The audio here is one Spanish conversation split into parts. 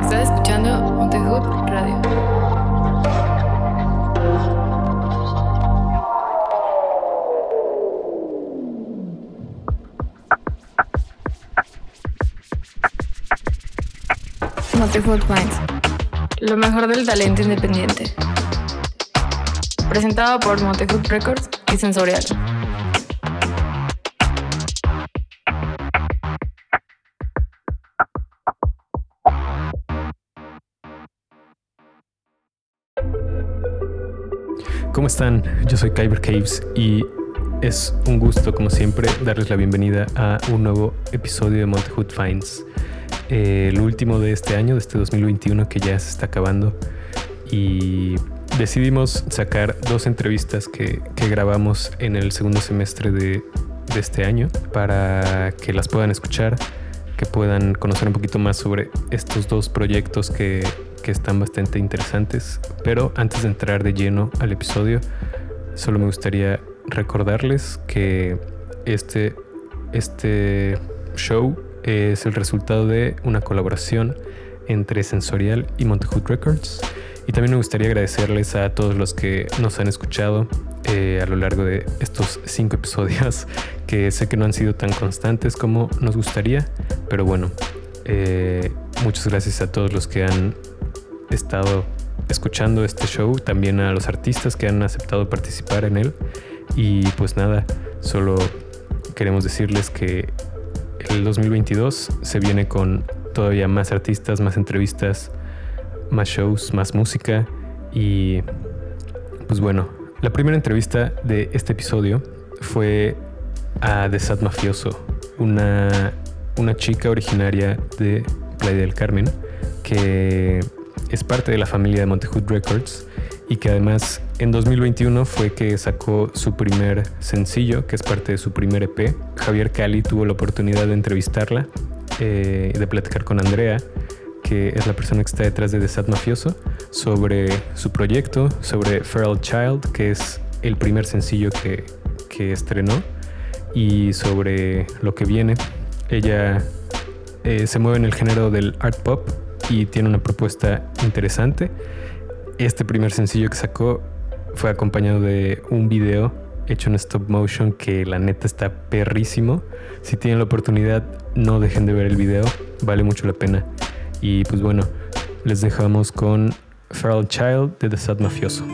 Estás escuchando Montegut Radio. Lo mejor del talento independiente. Presentado por Montehood Records y Sensorial. ¿Cómo están? Yo soy Kyber Caves y es un gusto, como siempre, darles la bienvenida a un nuevo episodio de Montehood Finds. Eh, el último de este año, de este 2021 que ya se está acabando. Y decidimos sacar dos entrevistas que, grabamos en el segundo semestre de, este año para que las puedan escuchar, que puedan conocer un poquito más sobre estos dos proyectos que, que están bastante interesantes. Pero antes de entrar de lleno al episodio, solo me gustaría recordarles que este, este show es el resultado de una colaboración entre Sensorial y Montehood Records. Y también me gustaría agradecerles a todos los que nos han escuchado eh, a lo largo de estos cinco episodios, que sé que no han sido tan constantes como nos gustaría, pero bueno, eh, muchas gracias a todos los que han estado escuchando este show, también a los artistas que han aceptado participar en él. Y pues nada, solo queremos decirles que el 2022 se viene con todavía más artistas, más entrevistas, más shows, más música. Y pues bueno, la primera entrevista de este episodio fue a The Mafioso, una, una chica originaria de Playa del Carmen que es parte de la familia de Montehood Records y que además en 2021 fue que sacó su primer sencillo, que es parte de su primer EP. Javier Cali tuvo la oportunidad de entrevistarla, eh, de platicar con Andrea, que es la persona que está detrás de The Sad Mafioso, sobre su proyecto, sobre Feral Child, que es el primer sencillo que, que estrenó, y sobre lo que viene. Ella eh, se mueve en el género del art pop y tiene una propuesta interesante. Este primer sencillo que sacó fue acompañado de un video hecho en stop motion que la neta está perrísimo. Si tienen la oportunidad, no dejen de ver el video, vale mucho la pena. Y pues bueno, les dejamos con Feral Child de The Sad Mafioso.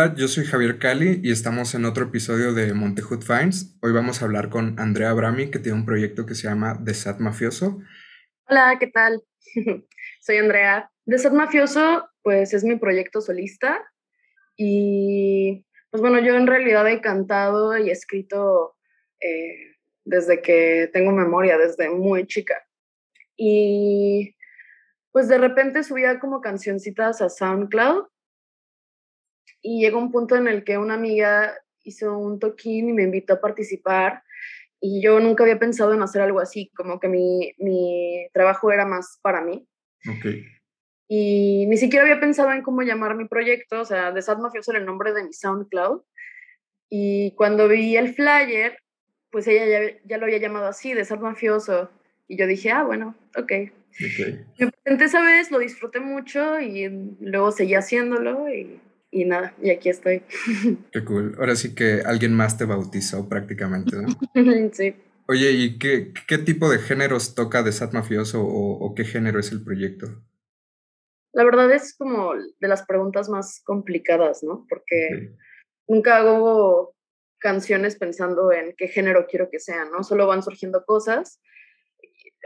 Hola, yo soy Javier Cali y estamos en otro episodio de Montehood Finds. Hoy vamos a hablar con Andrea Brami, que tiene un proyecto que se llama The Sad Mafioso. Hola, ¿qué tal? soy Andrea. The Sad Mafioso, pues es mi proyecto solista y pues bueno, yo en realidad he cantado y escrito eh, desde que tengo memoria, desde muy chica. Y pues de repente subía como cancioncitas a SoundCloud y llegó un punto en el que una amiga hizo un toquín y me invitó a participar y yo nunca había pensado en hacer algo así, como que mi, mi trabajo era más para mí. Okay. Y ni siquiera había pensado en cómo llamar mi proyecto, o sea, de Sad Mafioso era el nombre de mi SoundCloud. Y cuando vi el flyer, pues ella ya, ya lo había llamado así, de Sad Mafioso. Y yo dije, ah, bueno, ok. okay. Me presenté esa vez, lo disfruté mucho y luego seguí haciéndolo y y nada, y aquí estoy. Qué cool. Ahora sí que alguien más te bautizó prácticamente, ¿no? sí. Oye, ¿y qué, qué, tipo de géneros toca de Sat Mafioso o, qué género es el proyecto? La verdad es como de las preguntas más complicadas, ¿no? Porque nunca hago canciones pensando en qué género quiero que sean, ¿no? Solo van surgiendo cosas.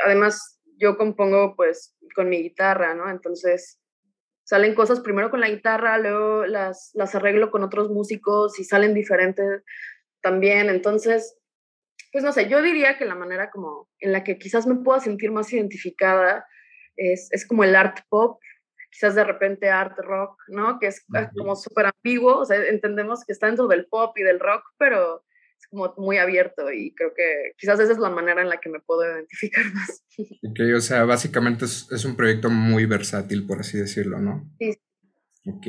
Además, yo compongo pues con mi guitarra, ¿no? Entonces, salen cosas primero con la guitarra, luego las, las arreglo con otros músicos y salen diferentes también. Entonces, pues no sé, yo diría que la manera como en la que quizás me pueda sentir más identificada es, es como el art pop, quizás de repente art rock, ¿no? Que es como súper ambiguo, o sea, entendemos que está dentro del pop y del rock, pero como muy abierto y creo que quizás esa es la manera en la que me puedo identificar más. Ok, o sea, básicamente es, es un proyecto muy versátil, por así decirlo, ¿no? Sí. Ok.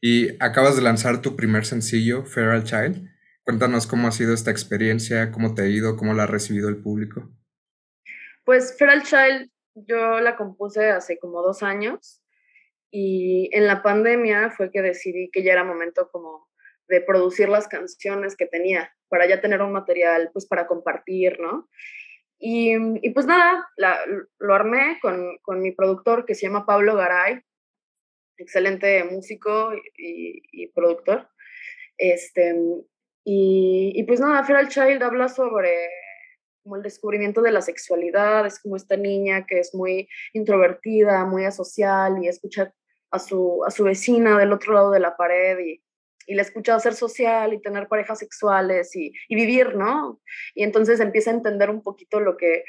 Y acabas de lanzar tu primer sencillo, Feral Child. Cuéntanos cómo ha sido esta experiencia, cómo te ha ido, cómo la ha recibido el público. Pues Feral Child yo la compuse hace como dos años y en la pandemia fue que decidí que ya era momento como de producir las canciones que tenía para ya tener un material pues para compartir, ¿no? Y, y pues nada, lo armé con, con, mi productor que se llama Pablo Garay, excelente músico y, y productor. Este, y, y, pues nada, Feral Child habla sobre como el descubrimiento de la sexualidad, es como esta niña que es muy introvertida, muy asocial y escucha a su, a su vecina del otro lado de la pared y, y la escucha ser social y tener parejas sexuales y, y, vivir, ¿no? Y entonces empieza a entender un poquito lo que,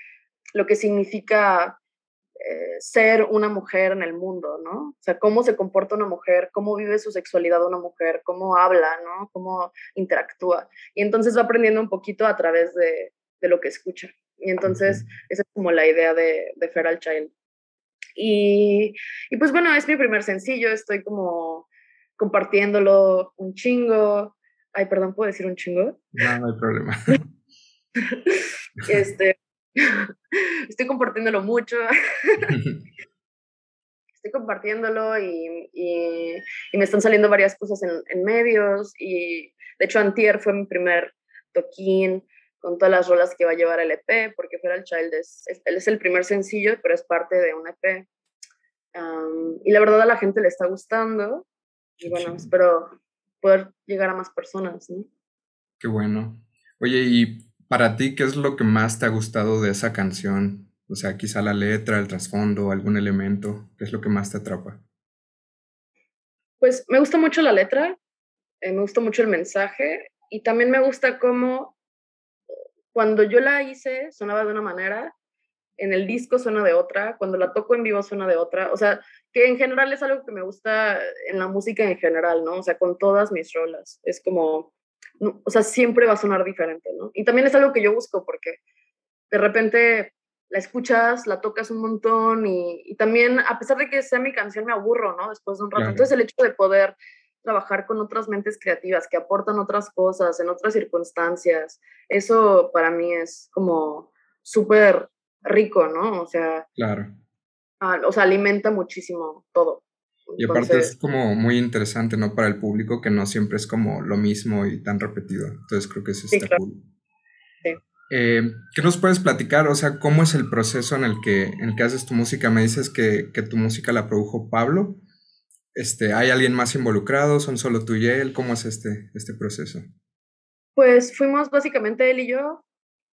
lo que significa eh, ser una mujer en el mundo, ¿no? O sea, cómo se comporta una mujer, cómo vive su sexualidad una mujer, cómo habla, ¿no? Cómo interactúa. Y entonces va aprendiendo un poquito a través de, de lo que escucha. Y entonces esa es como la idea de, de Feral Child. Y, y pues bueno, es mi primer sencillo, estoy como compartiéndolo un chingo. Ay, perdón, ¿puedo decir un chingo? No, no hay problema. este, estoy compartiéndolo mucho. estoy compartiéndolo y, y, y, me están saliendo varias cosas en, en, medios y de hecho antier fue mi primer toquín con todas las rolas que va a llevar el EP, porque Feral Child es, es, es el primer sencillo, pero es parte de un EP. Um, y la verdad a la gente le está gustando y bueno, espero poder llegar a más personas, ¿no? Qué bueno. Oye, y para ti, ¿qué es lo que más te ha gustado de esa canción? O sea, quizá la letra, el trasfondo, algún elemento. ¿Qué es lo que más te atrapa? Pues me gusta mucho la letra, eh, me gusta mucho el mensaje y también me gusta cómo cuando yo la hice sonaba de una manera, en el disco suena de otra, cuando la toco en vivo suena de otra. O sea, que en general es algo que me gusta en la música en general, ¿no? O sea, con todas mis rolas. Es como, o sea, siempre va a sonar diferente, ¿no? Y también es algo que yo busco porque de repente la escuchas, la tocas un montón y, y también, a pesar de que sea mi canción, me aburro, ¿no? Después de un rato. Claro. Entonces, el hecho de poder trabajar con otras mentes creativas que aportan otras cosas en otras circunstancias, eso para mí es como súper rico, ¿no? O sea, claro o sea, alimenta muchísimo todo. Y aparte es como muy interesante, ¿no? Para el público que no siempre es como lo mismo y tan repetido. Entonces creo que eso sí, está claro. cool. Sí. Eh, ¿Qué nos puedes platicar? O sea, ¿cómo es el proceso en el que, en el que haces tu música? Me dices que, que, tu música la produjo Pablo. Este, ¿Hay alguien más involucrado? ¿Son solo tú y él? ¿Cómo es este, este proceso? Pues fuimos básicamente él y yo.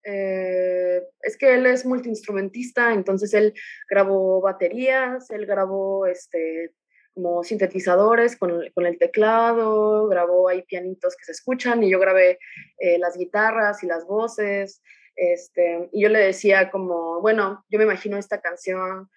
Eh, es que él es multiinstrumentista, entonces él grabó baterías, él grabó este, como sintetizadores con, con, el teclado, grabó ahí pianitos que se escuchan y yo grabé eh, las guitarras y las voces. Este, y yo le decía como, bueno, yo me imagino esta canción.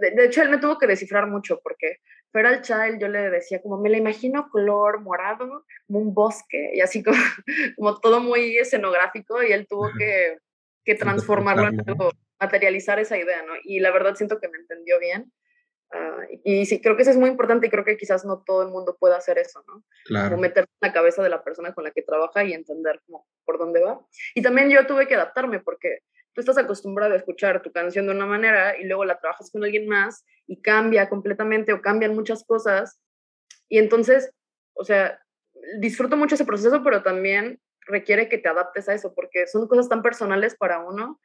De, de hecho, él me tuvo que descifrar mucho porque Feral Child yo le decía como, me la imagino color morado, como un bosque y así como, como todo muy escenográfico y él tuvo que, que transformarlo en algo, materializar esa idea, ¿no? Y la verdad siento que me entendió bien. Uh, y sí, creo que eso es muy importante y creo que quizás no todo el mundo pueda hacer eso, ¿no? Claro. Como meter en la cabeza de la persona con la que trabaja y entender como por dónde va. Y también yo tuve que adaptarme porque tú estás acostumbrado a escuchar tu canción de una manera y luego la trabajas con alguien más y cambia completamente o cambian muchas cosas. Y entonces, o sea, disfruto mucho ese proceso, pero también requiere que te adaptes a eso porque son cosas tan personales para uno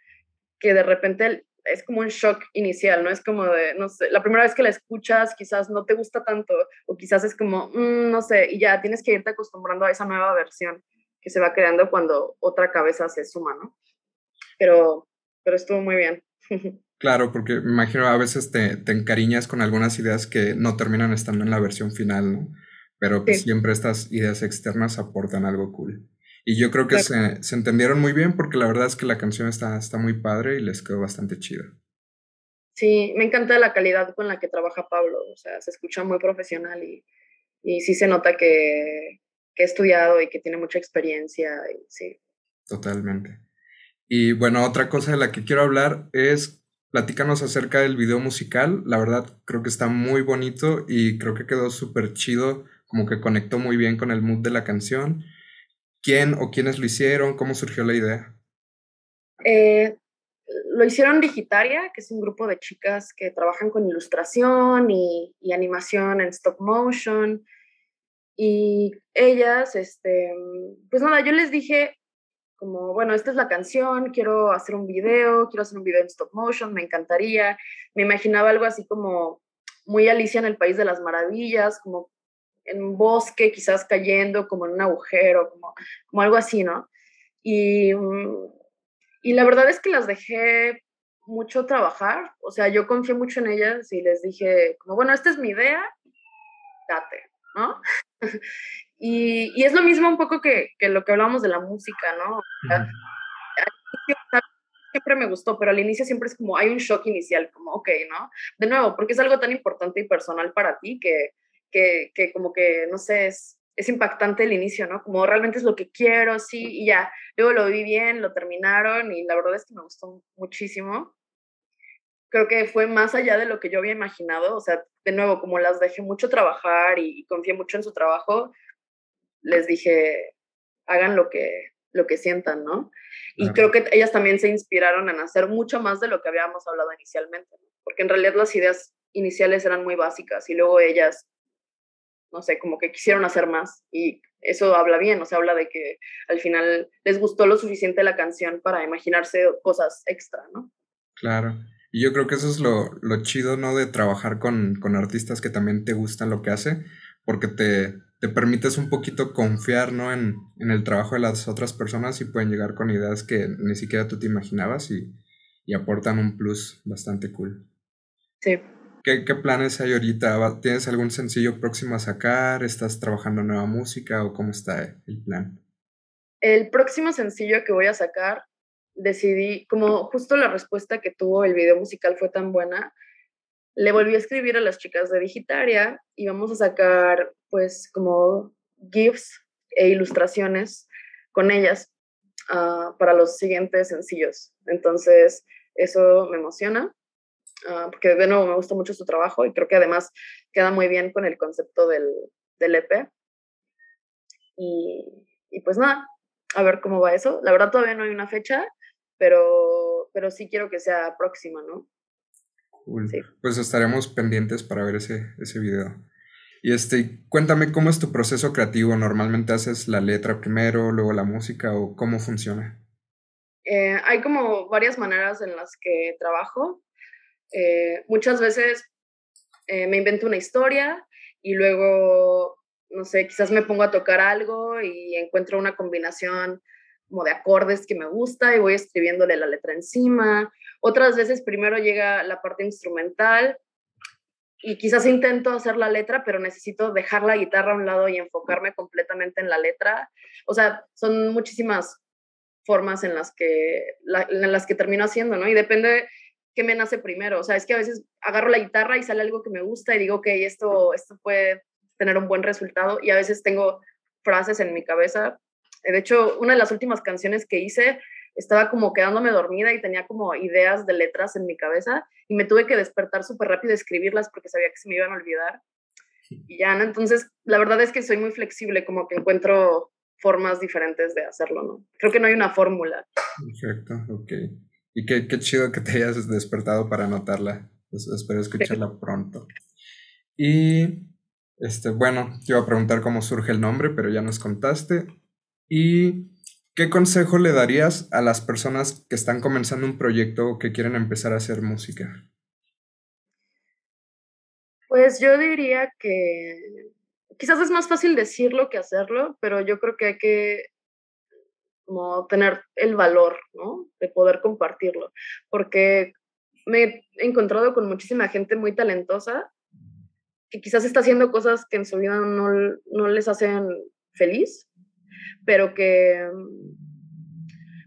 que de repente es como un shock inicial, ¿no? Es como de, no sé, la primera vez que la escuchas quizás no te gusta tanto o quizás es como, mmm, no sé, y ya tienes que irte acostumbrando a esa nueva versión que se va creando cuando otra cabeza se suma, ¿no? Pero, pero estuvo muy bien. Claro, porque me imagino a veces te, te, encariñas con algunas ideas que no terminan estando en la versión final, ¿no? Pero que sí. siempre estas ideas externas aportan algo cool. Y yo creo que claro. se, se, entendieron muy bien porque la verdad es que la canción está, está muy padre y les quedó bastante chida. Sí, me encanta la calidad con la que trabaja Pablo, o sea, se escucha muy profesional y, y sí se nota que, que ha estudiado y que tiene mucha experiencia, y, sí. Totalmente. Y bueno, otra cosa de la que quiero hablar es, platícanos acerca del video musical, la verdad creo que está muy bonito y creo que quedó súper chido, como que conectó muy bien con el mood de la canción quién o quiénes lo hicieron, cómo surgió la idea. Eh, lo hicieron Digitaria, que es un grupo de chicas que trabajan con ilustración y, y, animación en stop motion. Y ellas, este, pues nada, yo les dije como, bueno, esta es la canción, quiero hacer un video, quiero hacer un video en stop motion, me encantaría. Me imaginaba algo así como muy Alicia en el País de las Maravillas, como en un bosque, quizás cayendo como en un agujero, como, como algo así, ¿no? Y, y la verdad es que las dejé mucho trabajar, o sea, yo confié mucho en ellas y les dije, como, bueno, esta es mi idea, date, ¿no? y, y, es lo mismo un poco que, que, lo que hablábamos de la música, ¿no? O sea, siempre me gustó, pero al inicio siempre es como, hay un shock inicial, como, ok, ¿no? De nuevo, porque es algo tan importante y personal para ti que, que, que como que, no sé, es, es impactante el inicio, ¿no? Como realmente es lo que quiero, sí, y ya. Luego lo vi bien, lo terminaron y la verdad es que me gustó muchísimo. Creo que fue más allá de lo que yo había imaginado, o sea, de nuevo, como las dejé mucho trabajar y, y confié mucho en su trabajo, les dije, hagan lo que, lo que sientan, ¿no? Y creo que ellas también se inspiraron en hacer mucho más de lo que habíamos hablado inicialmente, ¿no? porque en realidad las ideas iniciales eran muy básicas y luego ellas no sé, como que quisieron hacer más y eso habla bien, o sea, habla de que al final les gustó lo suficiente la canción para imaginarse cosas extra, ¿no? Claro. Y yo creo que eso es lo, lo chido, ¿no? De trabajar con, con, artistas que también te gustan lo que hace, porque te, te permites un poquito confiar, ¿no? En, en, el trabajo de las otras personas y pueden llegar con ideas que ni siquiera tú te imaginabas y, y aportan un plus bastante cool. Sí. ¿Qué, ¿Qué, planes hay ahorita? ¿Tienes algún sencillo próximo a sacar? ¿Estás trabajando nueva música o cómo está el plan? El próximo sencillo que voy a sacar, decidí, como justo la respuesta que tuvo el video musical fue tan buena, le volví a escribir a las chicas de Digitaria y vamos a sacar pues como GIFs e ilustraciones con ellas uh, para los siguientes sencillos. Entonces, eso me emociona uh, porque de nuevo me gusta mucho su trabajo y creo que además queda muy bien con el concepto del, del EP. Y, y, pues nada, a ver cómo va eso. La verdad todavía no hay una fecha, pero, pero sí quiero que sea próxima, ¿no? Cool. Sí. Pues estaremos pendientes para ver ese, ese video. Y este, cuéntame cómo es tu proceso creativo. ¿Normalmente haces la letra primero, luego la música o cómo funciona? Eh, hay como varias maneras en las que trabajo. Eh, muchas veces eh, me invento una historia y luego, no sé, quizás me pongo a tocar algo y encuentro una combinación como de acordes que me gusta y voy escribiéndole la letra encima. Otras veces primero llega la parte instrumental y quizás intento hacer la letra, pero necesito dejar la guitarra a un lado y enfocarme completamente en la letra. O sea, son muchísimas formas en las que, en las que termino haciendo, ¿no? Y depende qué me nace primero. O sea, es que a veces agarro la guitarra y sale algo que me gusta y digo, ok, esto, esto puede tener un buen resultado. Y a veces tengo frases en mi cabeza. De hecho, una de las últimas canciones que hice estaba como quedándome dormida y tenía como ideas de letras en mi cabeza y me tuve que despertar súper rápido y escribirlas porque sabía que se me iban a olvidar. Y ya, ¿no? Entonces, la verdad es que soy muy flexible, como que encuentro formas diferentes de hacerlo, ¿no? Creo que no hay una fórmula. Perfecto, ok. Y qué, qué chido que te hayas despertado para anotarla. Pues, espero escucharla pronto. Y, este, bueno, te iba a preguntar cómo surge el nombre, pero ya nos contaste. ¿Y qué consejo le darías a las personas que están comenzando un proyecto o que quieren empezar a hacer música? Pues yo diría que quizás es más fácil decirlo que hacerlo, pero yo creo que hay que como tener el valor, ¿no? De poder compartirlo, porque me he encontrado con muchísima gente muy talentosa que quizás está haciendo cosas que en su vida no, no les hacen feliz, pero que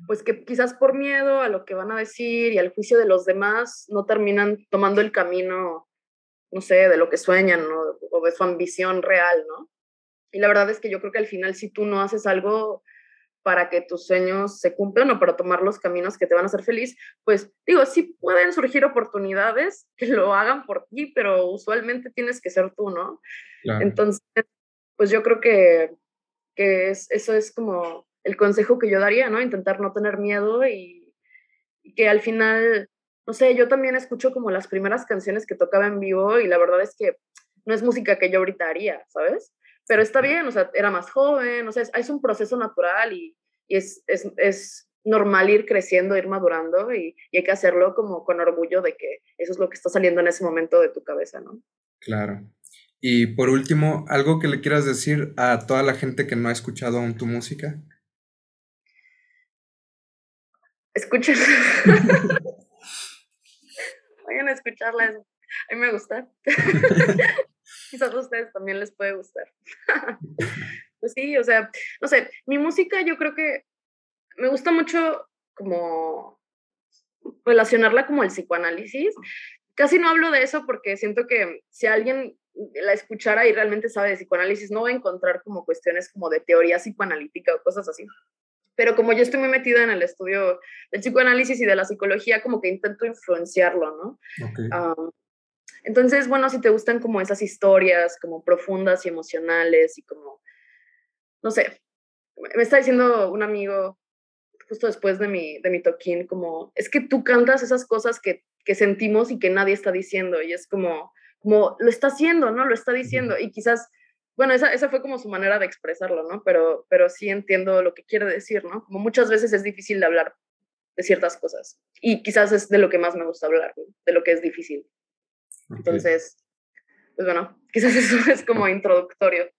pues que quizás por miedo a lo que van a decir y al juicio de los demás no terminan tomando el camino no sé, de lo que sueñan o de su ambición real, ¿no? Y la verdad es que yo creo que al final si tú no haces algo para que tus sueños se cumplan o para tomar los caminos que te van a hacer feliz, pues digo, sí pueden surgir oportunidades que lo hagan por ti, pero usualmente tienes que ser tú, ¿no? Entonces, pues yo creo que, que es, eso es como el consejo que yo daría, ¿no? Intentar no tener miedo y, y que al final no sé, yo también escucho como las primeras canciones que tocaba en vivo y la verdad es que no es música que yo ahorita haría, ¿sabes? Pero está bien, o sea, era más joven, o sea, es, un proceso natural y, es, es, normal ir creciendo, ir madurando y, y, hay que hacerlo como con orgullo de que eso es lo que está saliendo en ese momento de tu cabeza, ¿no? Claro. Y por último, ¿algo que le quieras decir a toda la gente que no ha escuchado aún tu música? Escuchen. vayan a escucharla, a mí me gusta. Quizás a ustedes también les puede gustar. pues sí, o sea, no sé, mi música yo creo que me gusta mucho como relacionarla como el psicoanálisis. Casi no hablo de eso porque siento que si alguien la escuchara y realmente sabe de psicoanálisis, no va a encontrar como cuestiones como de teoría psicoanalítica o cosas así pero como yo estoy muy metida en el estudio del psicoanálisis y de la psicología, como que intento influenciarlo, ¿no? entonces, bueno, si te gustan como esas historias, como profundas y emocionales y como, no sé, me está diciendo un amigo justo después de mi, de mi toquín, como, es que tú cantas esas cosas que, que sentimos y que nadie está diciendo, y es como, como, lo está haciendo, ¿no? Lo está diciendo, y quizás bueno, esa, esa, fue como su manera de expresarlo, ¿no? Pero, pero sí entiendo lo que quiere decir, ¿no? Como muchas veces es difícil de hablar de ciertas cosas. Y quizás es de lo que más me gusta hablar, de lo que es difícil. Entonces, pues bueno, quizás eso es como introductorio.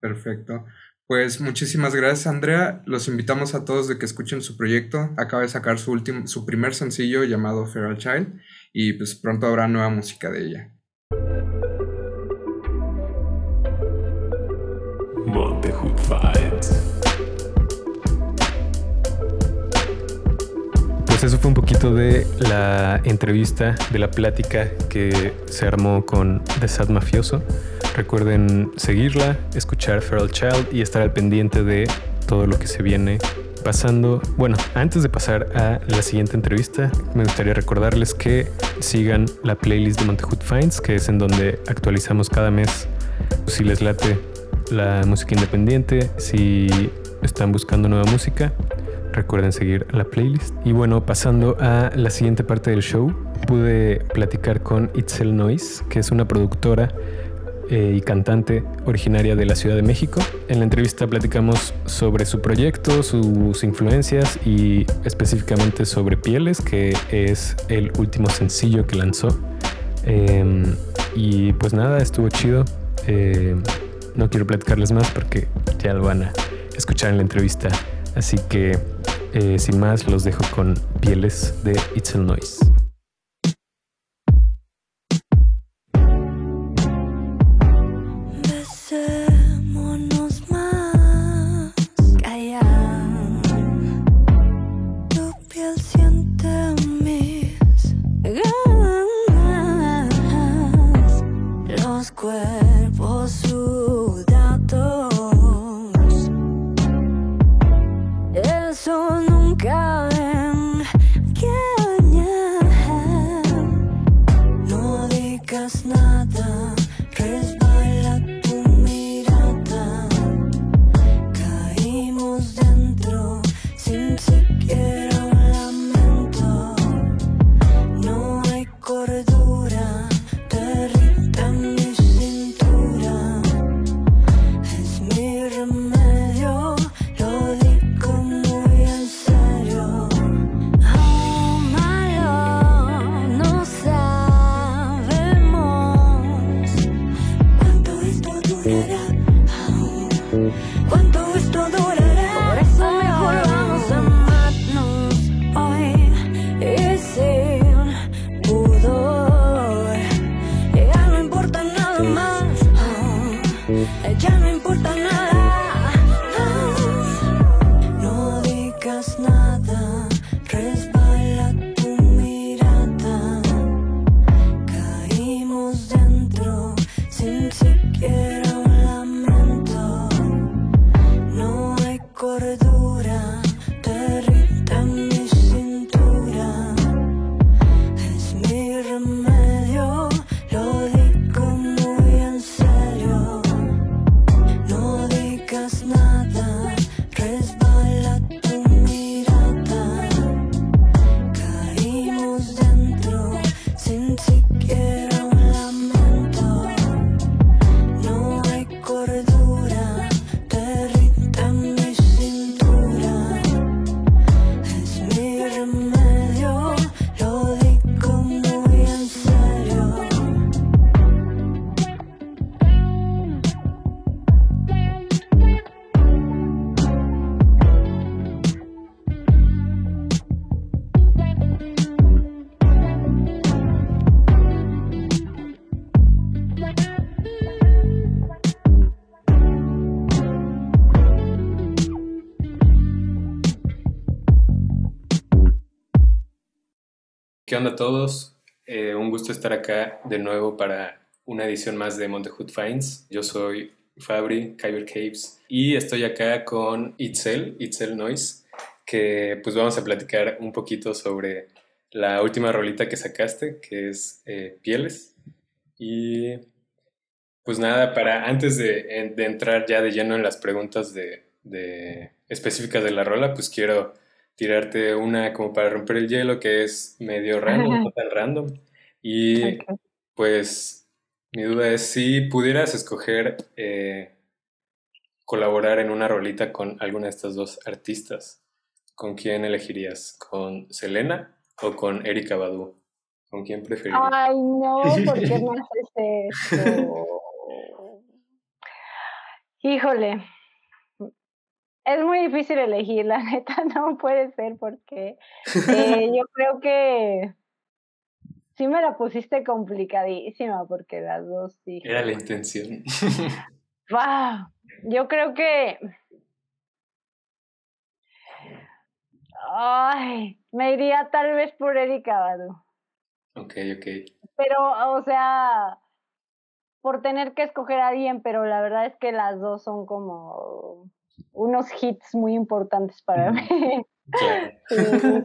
Perfecto. Pues muchísimas gracias, Andrea. Los invitamos a todos de que escuchen su proyecto. Acaba de sacar su, último, su primer sencillo llamado Feral Child y pues pronto habrá nueva música de ella. Pues eso fue un poquito de la entrevista, de la plática que se armó con The Sad Mafioso. Recuerden seguirla, escuchar Feral Child y estar al pendiente de todo lo que se viene pasando. Bueno, antes de pasar a la siguiente entrevista, me gustaría recordarles que sigan la playlist de Montehood Finds, que es en donde actualizamos cada mes. Si les late la música independiente. Si están buscando nueva música, recuerden seguir la playlist. Y bueno, pasando a la siguiente parte del show, pude platicar con Itzel Noise, que es una productora eh, y cantante originaria de la Ciudad de México. En la entrevista platicamos sobre su proyecto, sus influencias y específicamente sobre Pieles, que es el último sencillo que lanzó. Em, y pues nada, estuvo chido. Em, no quiero platicarles más porque ya lo van a escuchar en la entrevista. Así que eh, sin más los dejo con Pieles de It's a Noise. ¿Qué onda a todos? Eh, un gusto estar acá de nuevo para una edición más de Montehood Finds. Yo soy Fabri, Kyber Caves, y estoy acá con Itzel, Itzel Noise, que pues vamos a platicar un poquito sobre la última rolita que sacaste, que es eh, Pieles. Y pues nada, para antes de, entrar ya de lleno en las preguntas de específicas de la rola, pues quiero tirarte una como para romper el hielo que es medio random, tan random. Y pues mi duda es si pudieras escoger eh, colaborar en una rolita con alguna de estas dos artistas, ¿con quién elegirías? ¿Con Selena o con Erika Badu? ¿Con quién preferirías? Ay, no, ¿por qué no haces esto? Híjole, es muy difícil elegir, la neta, no puede ser porque eh, yo creo que sí me la pusiste complicadísima porque las dos sí. Era la intención. Wow, yo creo que... Ay, me iría tal vez por Erika Badu. Ok, ok. Pero, o sea, por tener que escoger a alguien, pero la verdad es que las dos son como unos hits muy importantes para mí.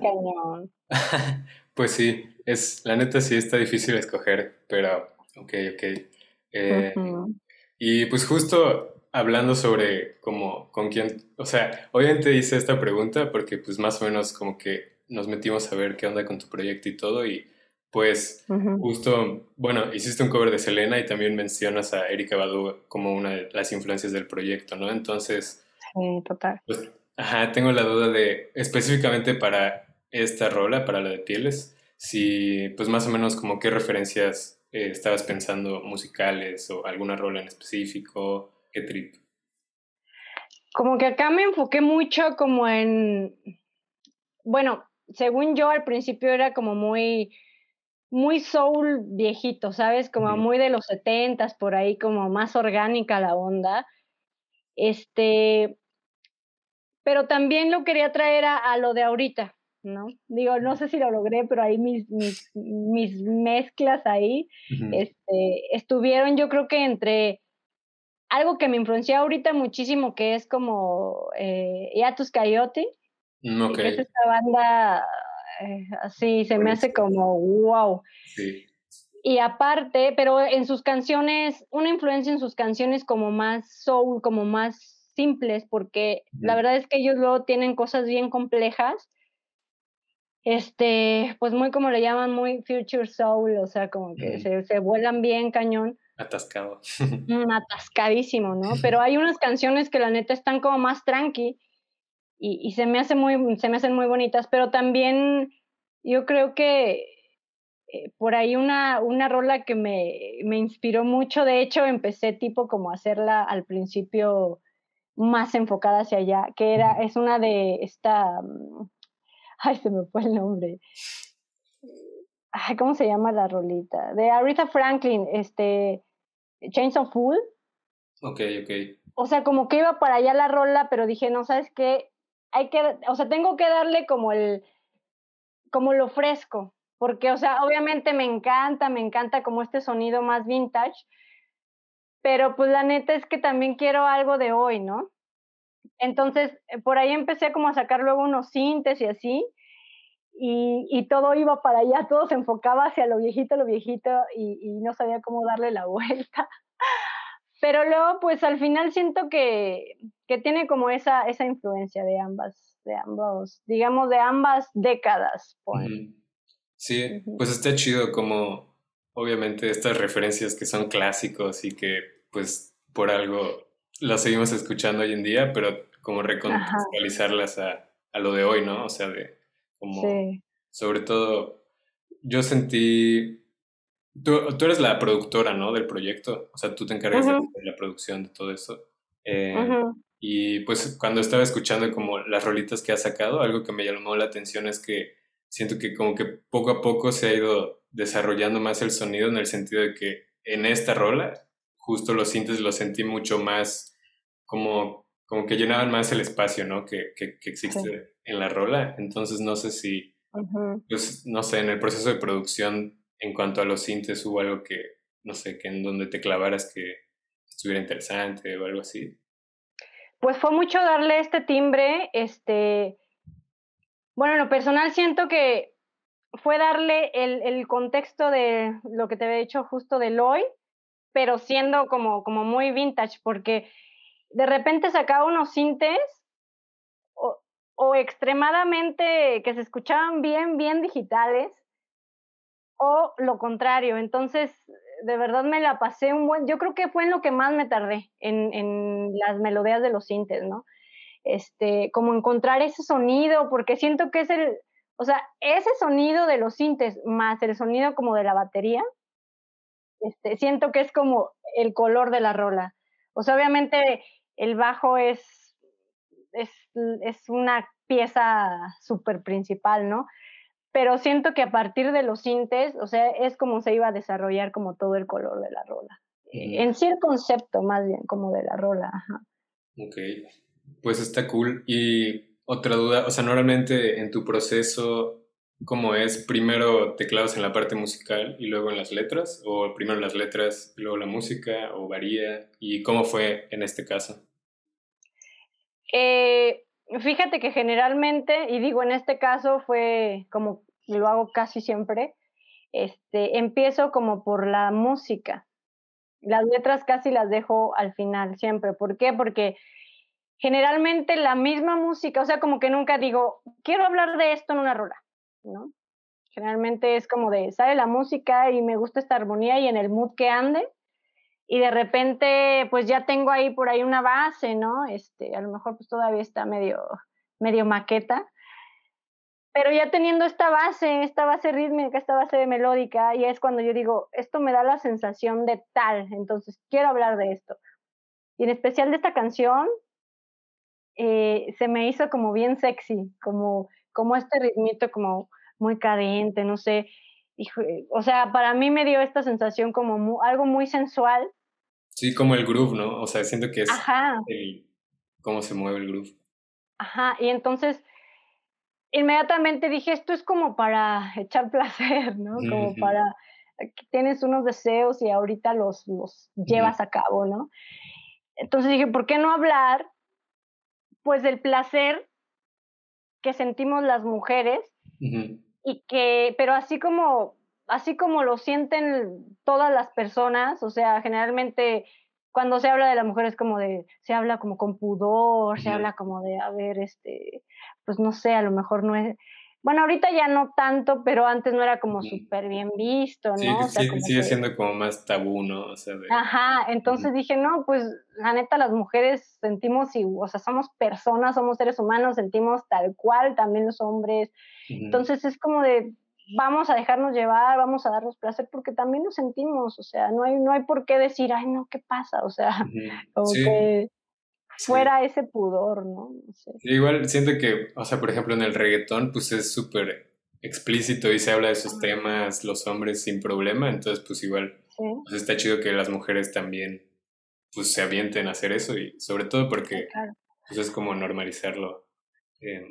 cañón. pues sí, es, la neta sí está difícil escoger, pero ok, ok. Eh, y pues justo hablando sobre como con quién, o sea, obviamente hice esta pregunta porque pues más o menos como que nos metimos a ver qué onda con tu proyecto y todo y pues justo, bueno, hiciste un cover de Selena y también mencionas a Erika Badu como una de las influencias del proyecto, ¿no? Entonces... Sí, total. Pues, ajá, tengo la duda de, específicamente para esta rola, para la de pieles, si pues más o menos como qué referencias eh, estabas pensando musicales o alguna rola en específico, qué trip. Como que acá me enfoqué mucho como en, bueno, según yo al principio era como muy muy soul viejito, ¿sabes? Como muy de los setentas, por ahí, como más orgánica la onda. Este, pero también lo quería traer a, lo de ahorita, ¿no? Digo, no sé si lo logré, pero ahí mis, mis, mis mezclas ahí este, estuvieron, yo creo que entre algo que me influenció ahorita muchísimo, que es como eh, Yatus Coyote, mm, que es esta banda eh, así se me hace como wow. Sí. Y aparte, pero en sus canciones, una influencia en sus canciones como más soul, como más simples, porque la verdad es que ellos luego tienen cosas bien complejas. Este, pues muy como le llaman, muy future soul, o sea, como que se, se vuelan bien cañón. Atascado. Mm, atascadísimo, ¿no? Pero hay unas canciones que la neta están como más tranqui y, se, me hace muy, se me hacen muy bonitas, pero también yo creo que eh, por ahí una, una rola que me, me, inspiró mucho, de hecho empecé tipo como a hacerla al principio más enfocada hacia allá, que era, es una de esta, mm, ay, se me fue el nombre. Ay, ¿cómo se llama la rolita? De Aretha Franklin, este, Chains of Fool. Ok, ok. O sea, como que iba para allá la rola, pero dije, no, ¿sabes qué? hay que, o sea, tengo que darle como el, como lo fresco, porque, o sea, obviamente me encanta, me encanta como este sonido más vintage, pero pues la neta es que también quiero algo de hoy, ¿no? Entonces, eh, por ahí empecé como a sacar luego unos sintes y así, y, y, todo iba para allá, todo se enfocaba hacia lo viejito, lo viejito, y, no sabía cómo darle la vuelta. Pero luego, pues al final siento que, que tiene como esa, esa influencia de ambas, de ambos, digamos, de ambas décadas. Sí, pues está chido como, obviamente, estas referencias que son clásicos y que, pues, por algo las seguimos escuchando hoy en día, pero como recontextualizarlas a, a, lo de hoy, ¿no? O sea, de como, sobre todo, yo sentí Tú, tú, eres la productora, ¿no? Del proyecto. O sea, tú te encargas de la producción de todo eso. Eh, y pues cuando estaba escuchando como las rolitas que has sacado, algo que me llamó la atención es que siento que como que poco a poco se ha ido desarrollando más el sonido en el sentido de que en esta rola, justo los sintes los sentí mucho más como, como que llenaban más el espacio, ¿no? Que, que, existe en la rola. Entonces no sé si, pues no sé, en el proceso de producción en cuanto a los sintes hubo algo que, no sé, que en donde te clavaras que estuviera interesante o algo así? Pues fue mucho darle este timbre, este, bueno, en lo personal siento que fue darle el, el contexto de lo que te había dicho justo de hoy, pero siendo como, como muy vintage, porque de repente sacaba unos sintes o, o extremadamente que se escuchaban bien, bien digitales, o lo contrario. Entonces, de verdad me la pasé un buen, yo creo que fue en lo que más me tardé, en, en las melodías de los sintes, ¿no? Este, como encontrar ese sonido, porque siento que es el, o sea, ese sonido de los sintes más el sonido como de la batería, este, siento que es como el color de la rola. O sea, obviamente el bajo es, es, es una pieza súper principal, ¿no? pero siento que a partir de los sintes, o sea, es como se iba a desarrollar como todo el color de la rola. En sí el concepto más bien como de la rola. Ajá. Ok, pues está cool. Y otra duda, o sea, normalmente en tu proceso, ¿cómo es? ¿Primero te clavas en la parte musical y luego en las letras? ¿O primero las letras y luego la música? ¿O varía? ¿Y cómo fue en este caso? Eh, Fíjate que generalmente, y digo en este caso fue como lo hago casi siempre, este, empiezo como por la música. Las letras casi las dejo al final siempre. ¿Por qué? Porque generalmente la misma música, o sea, como que nunca digo, quiero hablar de esto en una rola, ¿no? Generalmente es como de, sale la música y me gusta esta armonía y en el mood que ande. Y de repente, pues ya tengo ahí por ahí una base, ¿no? Este, a lo mejor pues todavía está medio, medio maqueta. Pero ya teniendo esta base, esta base rítmica, esta base melódica, y es cuando yo digo, esto me da la sensación de tal, entonces quiero hablar de esto. Y en especial de esta canción, eh, se me hizo como bien sexy, como, como este ritmito como muy cadente, no sé. o sea, para mí me dio esta sensación como algo muy sensual. Sí, como el groove, ¿no? O sea, siento que es cómo se mueve el groove. Ajá, y entonces inmediatamente dije, esto es como para echar placer, ¿no? Como para que tienes unos deseos y ahorita los, los llevas a cabo, ¿no? Entonces dije, ¿por qué no hablar pues del placer que sentimos las mujeres y que, pero así como, así como lo sienten todas las personas, o sea, generalmente cuando se habla de la mujer es como de, se habla como con pudor, se habla como de, a ver, este, pues no sé, a lo mejor no es, bueno, ahorita ya no tanto, pero antes no era como súper bien visto, ¿no? Sí, sigue siendo como más tabú, ¿no? O sea, Ajá, entonces dije, no, pues la neta las mujeres sentimos, y, o sea, somos personas, somos seres humanos, sentimos tal cual, también los hombres. Entonces es como de, vamos a dejarnos llevar, vamos a darnos placer, porque también lo sentimos, o sea, no hay, no hay por qué decir, ay, no, ¿qué pasa? O sea, como que fuera ese pudor, ¿no? igual siento que, o sea, por ejemplo, en el reggaetón, pues es súper explícito y se habla de esos temas los hombres sin problema, entonces pues igual pues, está chido que las mujeres también pues se avienten a hacer eso y sobre todo porque pues, es como normalizarlo eh,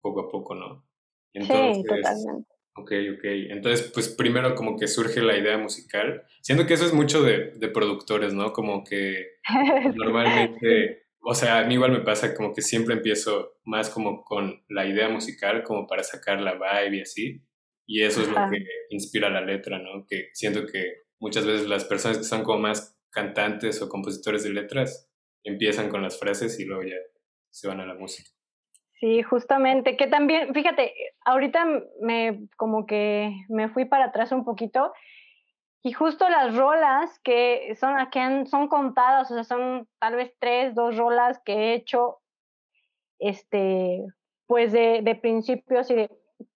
poco a poco, ¿no? Entonces, sí, totalmente. Ok, ok. Entonces, pues primero como que surge la idea musical. Siento que eso es mucho de, de productores, ¿no? Como que normalmente o sea, a mí igual me pasa como que siempre empiezo más como con la idea musical, como para sacar la vibe y así. Y eso es lo que inspira la letra, ¿no? Que siento que muchas veces las personas que son como más cantantes o compositores de letras empiezan con las frases y luego ya se van a la música. Sí, justamente, que también, fíjate, ahorita me como que me fui para atrás un poquito y justo las rolas que son, que son contadas, o sea, son tal vez tres, dos rolas que he hecho, este, pues de, de principios y de,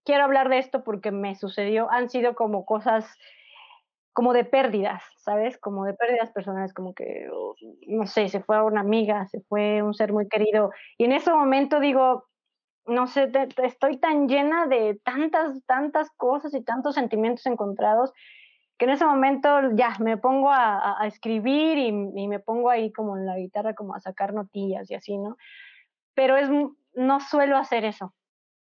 quiero hablar de esto porque me sucedió, han sido como cosas como de pérdidas, ¿sabes? Como de pérdidas personales, como que, no sé, se fue una amiga, se fue un ser muy querido. Y en ese momento digo, no sé, estoy tan llena de tantas, tantas cosas y tantos sentimientos encontrados que en ese momento ya me pongo a, escribir y, me pongo ahí como en la guitarra como a sacar notillas y así, ¿no? Pero es, no suelo hacer eso.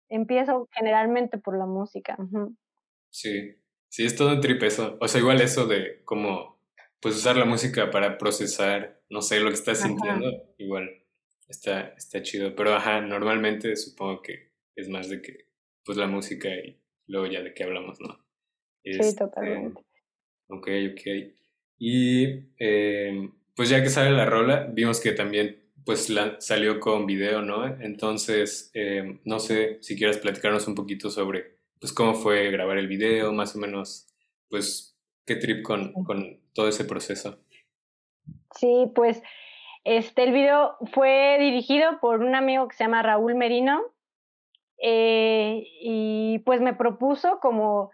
Empiezo generalmente por la música. Sí, sí, es todo un trip eso. O sea, igual eso de como, pues usar la música para procesar, no sé, lo que estás sintiendo, igual está, está chido. Pero ajá, normalmente supongo que es más de que, pues la música y luego ya de qué hablamos, ¿no? sí, este, totalmente. Ok, ok. Y em, pues ya que sale la rola, vimos que también pues la, salió con video, ¿no? Entonces, em, no sé si quieres platicarnos un poquito sobre pues cómo fue grabar el video, más o menos, pues qué trip con, con todo ese proceso. Sí, pues este, el video fue dirigido por un amigo que se llama Raúl Merino eh, y pues me propuso como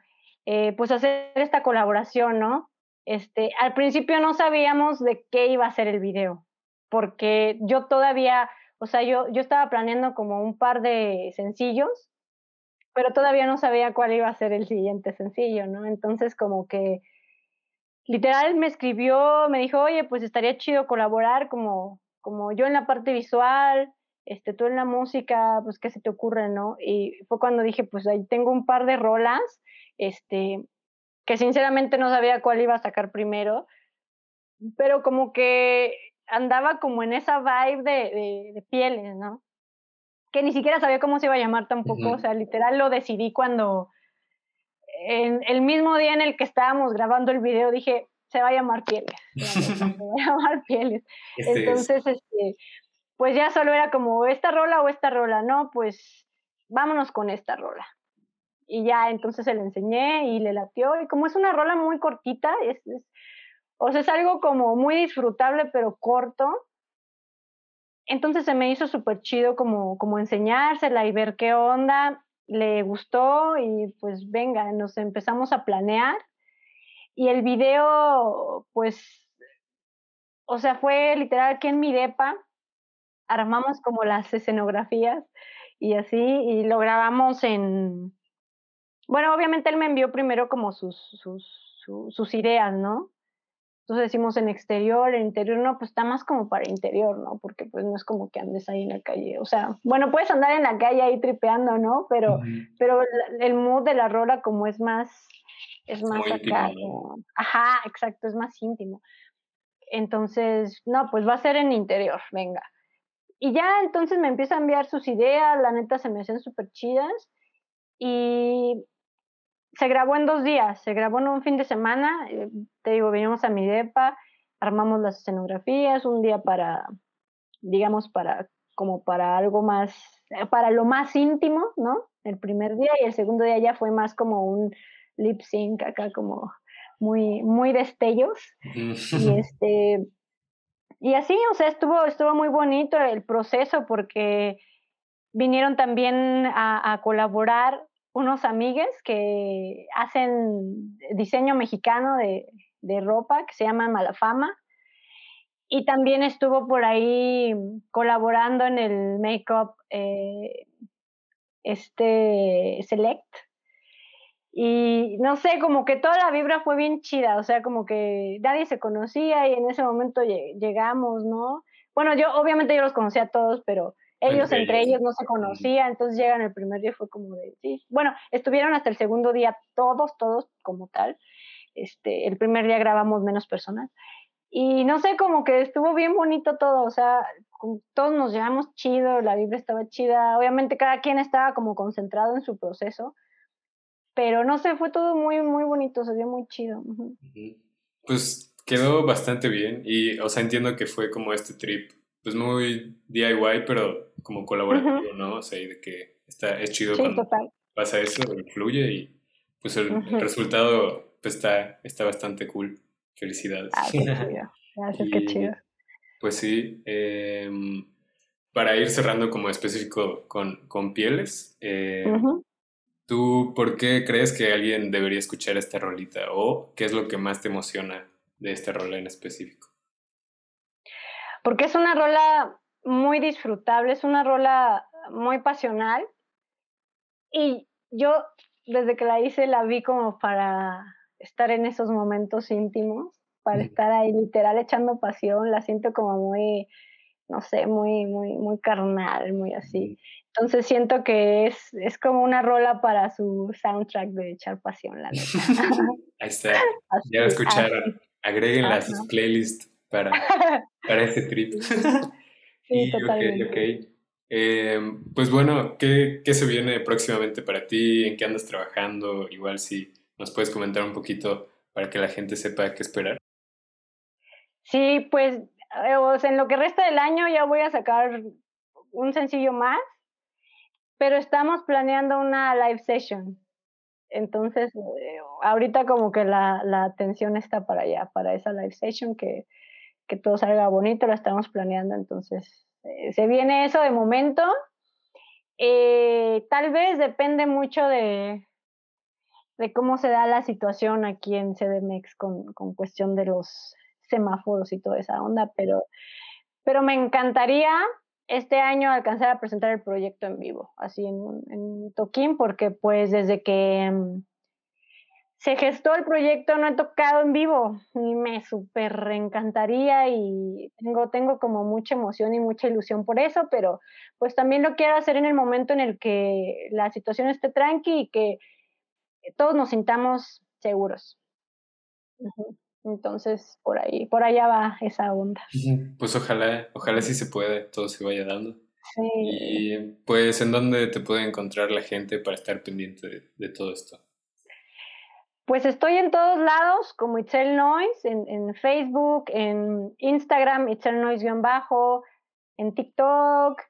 eh, pues hacer esta colaboración, ¿no? Este, al principio no sabíamos de qué iba a ser el video, porque yo todavía, o sea, yo, yo estaba planeando como un par de sencillos, pero todavía no sabía cuál iba a ser el siguiente sencillo, ¿no? Entonces como que literal me escribió, me dijo, oye, pues estaría chido colaborar como, como yo en la parte visual, este, tú en la música, pues qué se te ocurre, ¿no? Y fue cuando dije, pues ahí tengo un par de rolas este, que sinceramente no sabía cuál iba a sacar primero, pero como que andaba como en esa vibe de, de, pieles, ¿no? Que ni siquiera sabía cómo se iba a llamar tampoco, o sea, literal lo decidí cuando, en el mismo día en el que estábamos grabando el video, dije, se va a llamar pieles, se va a llamar pieles. Este Entonces, este, pues ya solo era como esta rola o esta rola, no, pues vámonos con esta rola. Y ya entonces se le enseñé y le latió. Y como es una rola muy cortita, es, o sea, es algo como muy disfrutable pero corto. Entonces se me hizo súper chido como, como enseñársela y ver qué onda. Le gustó y pues venga, nos empezamos a planear. Y el video, pues, o sea, fue literal aquí en mi depa. Armamos como las escenografías y así, y lo grabamos en, bueno, obviamente él me envió primero como sus, sus, sus, ideas, ¿no? Entonces decimos en exterior, en interior, no, pues está más como para interior, ¿no? Porque pues no es como que andes ahí en la calle. O sea, bueno, puedes andar en la calle ahí tripeando, ¿no? Pero, pero el mood de la rola como es más, es más acá. ajá, exacto, es más íntimo. Entonces, no, pues va a ser en interior, venga. Y ya entonces me empieza a enviar sus ideas, la neta se me hacen súper chidas. Y se grabó en dos días, se grabó en un fin de semana, eh, te digo, vinimos a mi depa, armamos las escenografías, un día para, digamos, para, como para algo más, eh, para lo más íntimo, ¿no? El primer día y el segundo día ya fue más como un lip sync acá como muy, muy destellos. y este, y así, o sea, estuvo, estuvo muy bonito el proceso porque vinieron también a, a colaborar unos amigues que hacen diseño mexicano de, de ropa que se llama Malafama. Y también estuvo por ahí colaborando en el make-up eh, este Select. Y no sé, como que toda la vibra fue bien chida, o sea, como que nadie se conocía y en ese momento llegamos, ¿no? Bueno, yo obviamente yo los conocía a todos, pero ellos entre, ellos. no se conocían, entonces llegan el primer día fue como de, sí, bueno, estuvieron hasta el segundo día todos, todos como tal. Este, el primer día grabamos menos personas. Y no sé, como que estuvo bien bonito todo, o sea, todos nos llevamos chido, la vibra estaba chida, obviamente cada quien estaba como concentrado en su proceso, pero no sé, fue todo muy, muy bonito, se vio muy chido. Pues quedó bastante bien y, o sea, entiendo que fue como este trip pues muy DIY, pero como colaborativo, ¿no? O sea, y de que está, es chido cuando pasa eso, fluye y pues el, resultado pues está, está bastante cool. Felicidades. Ah, qué chido. Gracias, qué chido. Pues sí, em, para ir cerrando como específico con, con pieles, eh, ¿tú por qué crees que alguien debería escuchar esta rolita? ¿O qué es lo que más te emociona de esta rola en específico? Porque es una rola muy disfrutable, es una rola muy pasional y yo desde que la hice la vi como para estar en esos momentos íntimos, para estar ahí literal echando pasión, la siento como muy, no sé, muy, muy, muy carnal, muy así. Entonces siento que es, es como una rola para su soundtrack de echar pasión, la neta. Ahí está. ya lo escucharon. Agréguenla a sus playlists para, para ese trip. Sí, totalmente. Ok, em, pues bueno, ¿qué, ¿qué, se viene próximamente para ti? ¿En qué andas trabajando? Igual si nos puedes comentar un poquito para que la gente sepa qué esperar. Sí, pues eh, en lo que resta del año ya voy a sacar un sencillo más, pero estamos planeando una live session. Entonces, eh, ahorita como que la, la atención está para allá, para esa live session que que todo salga bonito, lo estamos planeando, entonces eh, se viene eso de momento. Eh, tal vez depende mucho de, de cómo se da la situación aquí en CDMX con, con cuestión de los semáforos y toda esa onda, pero, pero me encantaría este año alcanzar a presentar el proyecto en vivo, así en, en Toquín, porque pues desde que mm, se gestó el proyecto, no he tocado en vivo y me súper encantaría y tengo, tengo como mucha emoción y mucha ilusión por eso, pero pues también lo quiero hacer en el momento en el que la situación esté tranqui y que todos nos sintamos seguros. Entonces, por ahí, por allá va esa onda. Pues ojalá, ojalá sí se puede, todo se vaya dando. Sí. Y pues, ¿en dónde te puede encontrar la gente para estar pendiente de todo esto? Pues estoy en todos lados como Itzel Noise, en, Facebook, en Instagram, Itzel Noise-bajo, en TikTok,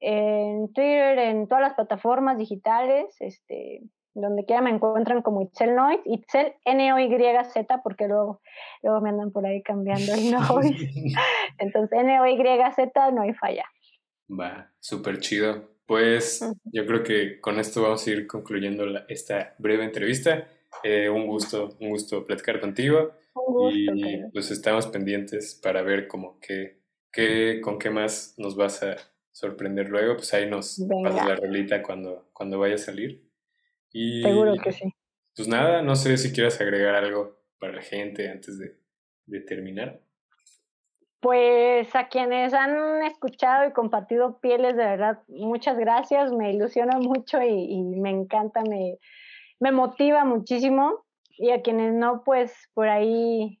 en Twitter, en todas las plataformas digitales. Este, donde quiera me encuentran como Itzel Noise, Itzel N-O-Y-Z, porque luego, luego me andan por ahí cambiando el Noise. Entonces, N-O-Y-Z, no hay falla. Va, súper chido. Pues yo creo que con esto vamos a ir concluyendo esta breve entrevista. Eh, un gusto, un gusto platicar contigo. Un gusto, y pues estamos pendientes para ver como que, que, con qué más nos vas a sorprender luego. Pues ahí nos pasas la rolita cuando, cuando vaya a salir. Y, Seguro que sí. Pues nada, no sé si quieras agregar algo para la gente antes de, de terminar. Pues a quienes han escuchado y compartido pieles, de verdad, muchas gracias, me ilusiona mucho y, me encanta, me, me, motiva muchísimo. Y a quienes no, pues por ahí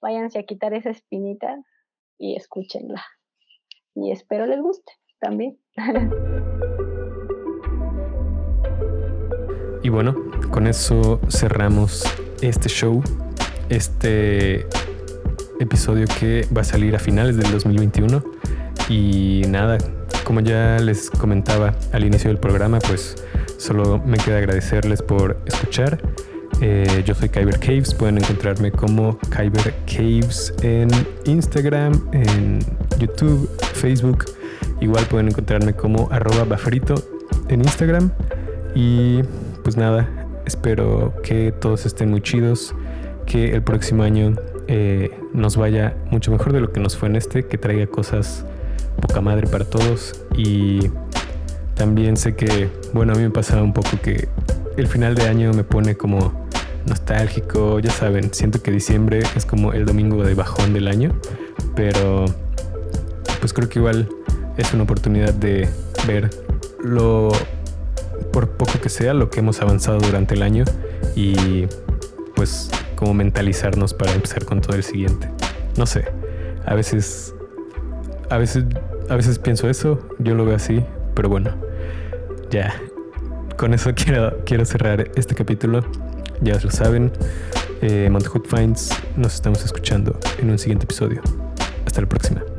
váyanse a quitar esa espinita y escúchenla. Y espero les guste también. Y bueno, con eso cerramos este show, este episodio que va a salir a finales del 2021. Y nada, como ya les comentaba al inicio del programa, pues solo me queda agradecerles por escuchar. Eh, yo soy Kyber Caves, pueden encontrarme como Kyber Caves en Instagram, en YouTube, Facebook. Igual pueden encontrarme como arroba bafrito en Instagram. Y pues nada, espero que todos estén muy chidos, que el próximo año eh, nos vaya mucho mejor de lo que nos fue en este, que traiga cosas poca madre para todos y también sé que, bueno, a mí me pasa un poco que el final de año me pone como nostálgico, ya saben, siento que diciembre es como el domingo de bajón del año, pero pues creo que igual es una oportunidad de ver lo, por poco que sea, lo que hemos avanzado durante el año y pues como mentalizarnos para empezar con todo el siguiente. No sé, a veces, a veces, a veces pienso eso, yo lo veo así, pero bueno, ya. Con eso quiero, quiero cerrar este capítulo. Ya lo saben, eh, Finds, nos estamos escuchando en un siguiente episodio. Hasta la próxima.